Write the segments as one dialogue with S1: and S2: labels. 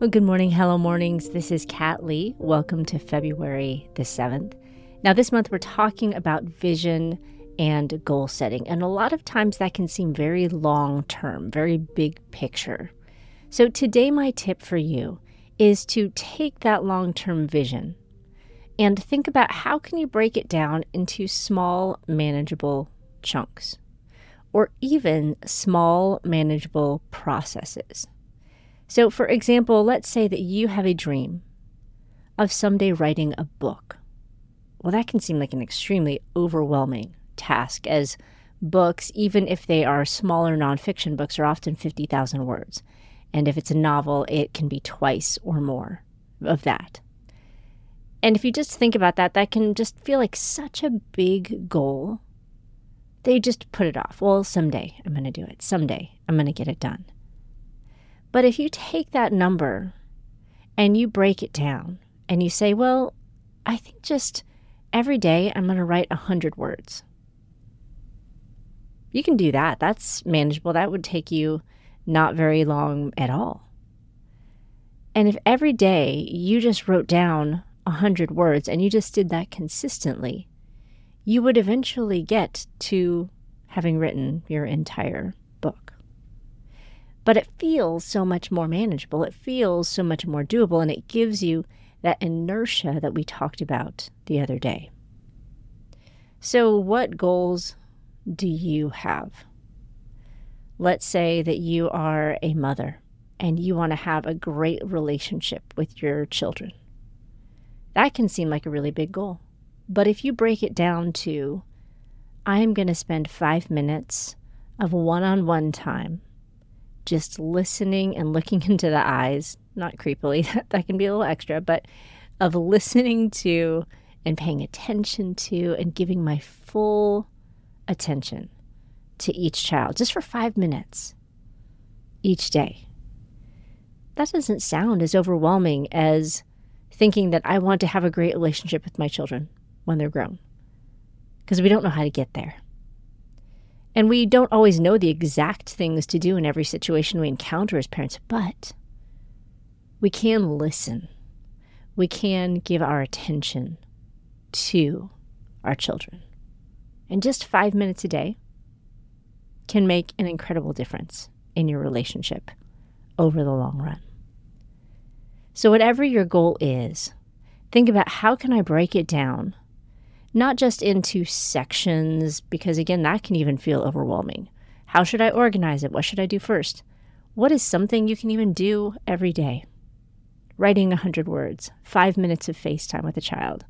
S1: Well, good morning, hello mornings. This is Kat Lee. Welcome to February the 7th. Now, this month we're talking about vision and goal setting, and a lot of times that can seem very long term, very big picture. So, today, my tip for you is to take that long term vision and think about how can you break it down into small, manageable chunks or even small, manageable processes. So, for example, let's say that you have a dream of someday writing a book. Well, that can seem like an extremely overwhelming task, as books, even if they are smaller nonfiction books, are often 50,000 words. And if it's a novel, it can be twice or more of that. And if you just think about that, that can just feel like such a big goal. They just put it off. Well, someday I'm going to do it. Someday I'm going to get it done. But if you take that number and you break it down and you say, well, I think just every day I'm going to write 100 words. You can do that. That's manageable. That would take you not very long at all. And if every day you just wrote down 100 words and you just did that consistently, you would eventually get to having written your entire book but it feels so much more manageable. It feels so much more doable, and it gives you that inertia that we talked about the other day. So, what goals do you have? Let's say that you are a mother and you want to have a great relationship with your children. That can seem like a really big goal. But if you break it down to, I am going to spend five minutes of one on one time just listening and looking into the eyes, not creepily, that can be a little extra, but of listening to and paying attention to and giving my full attention to each child just for five minutes each day. That doesn't sound as overwhelming as thinking that I want to have a great relationship with my children when they're grown, because we don't know how to get there. And we don't always know the exact things to do in every situation we encounter as parents, but we can listen. We can give our attention to our children. And just five minutes a day can make an incredible difference in your relationship over the long run. So, whatever your goal is, think about how can I break it down not just into sections, because again, that can even feel overwhelming. How should I organize it? What should I do first? What is something you can even do every day? Writing 100 words, five minutes of FaceTime with a child.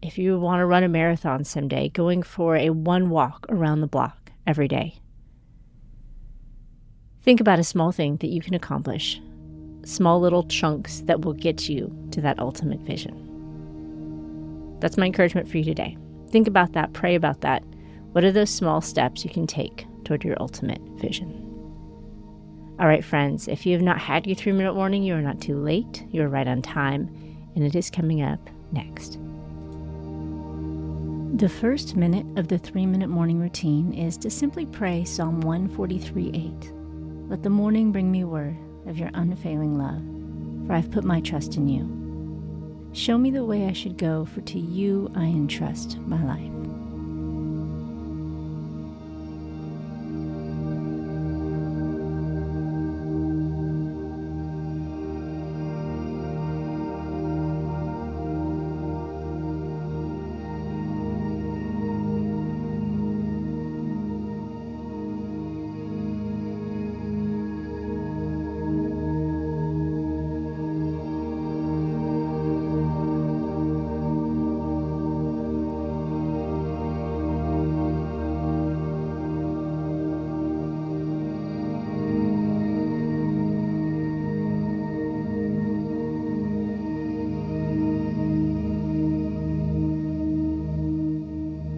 S1: If you want to run a marathon someday, going for a one walk around the block every day. Think about a small thing that you can accomplish, small little chunks that will get you to that ultimate vision. That's my encouragement for you today. Think about that, pray about that. What are those small steps you can take toward your ultimate vision? All right, friends, if you have not had your three minute morning, you are not too late. You are right on time, and it is coming up next. The first minute of the three minute morning routine is to simply pray Psalm 143 8. Let the morning bring me word of your unfailing love, for I've put my trust in you. Show me the way I should go, for to you I entrust my life.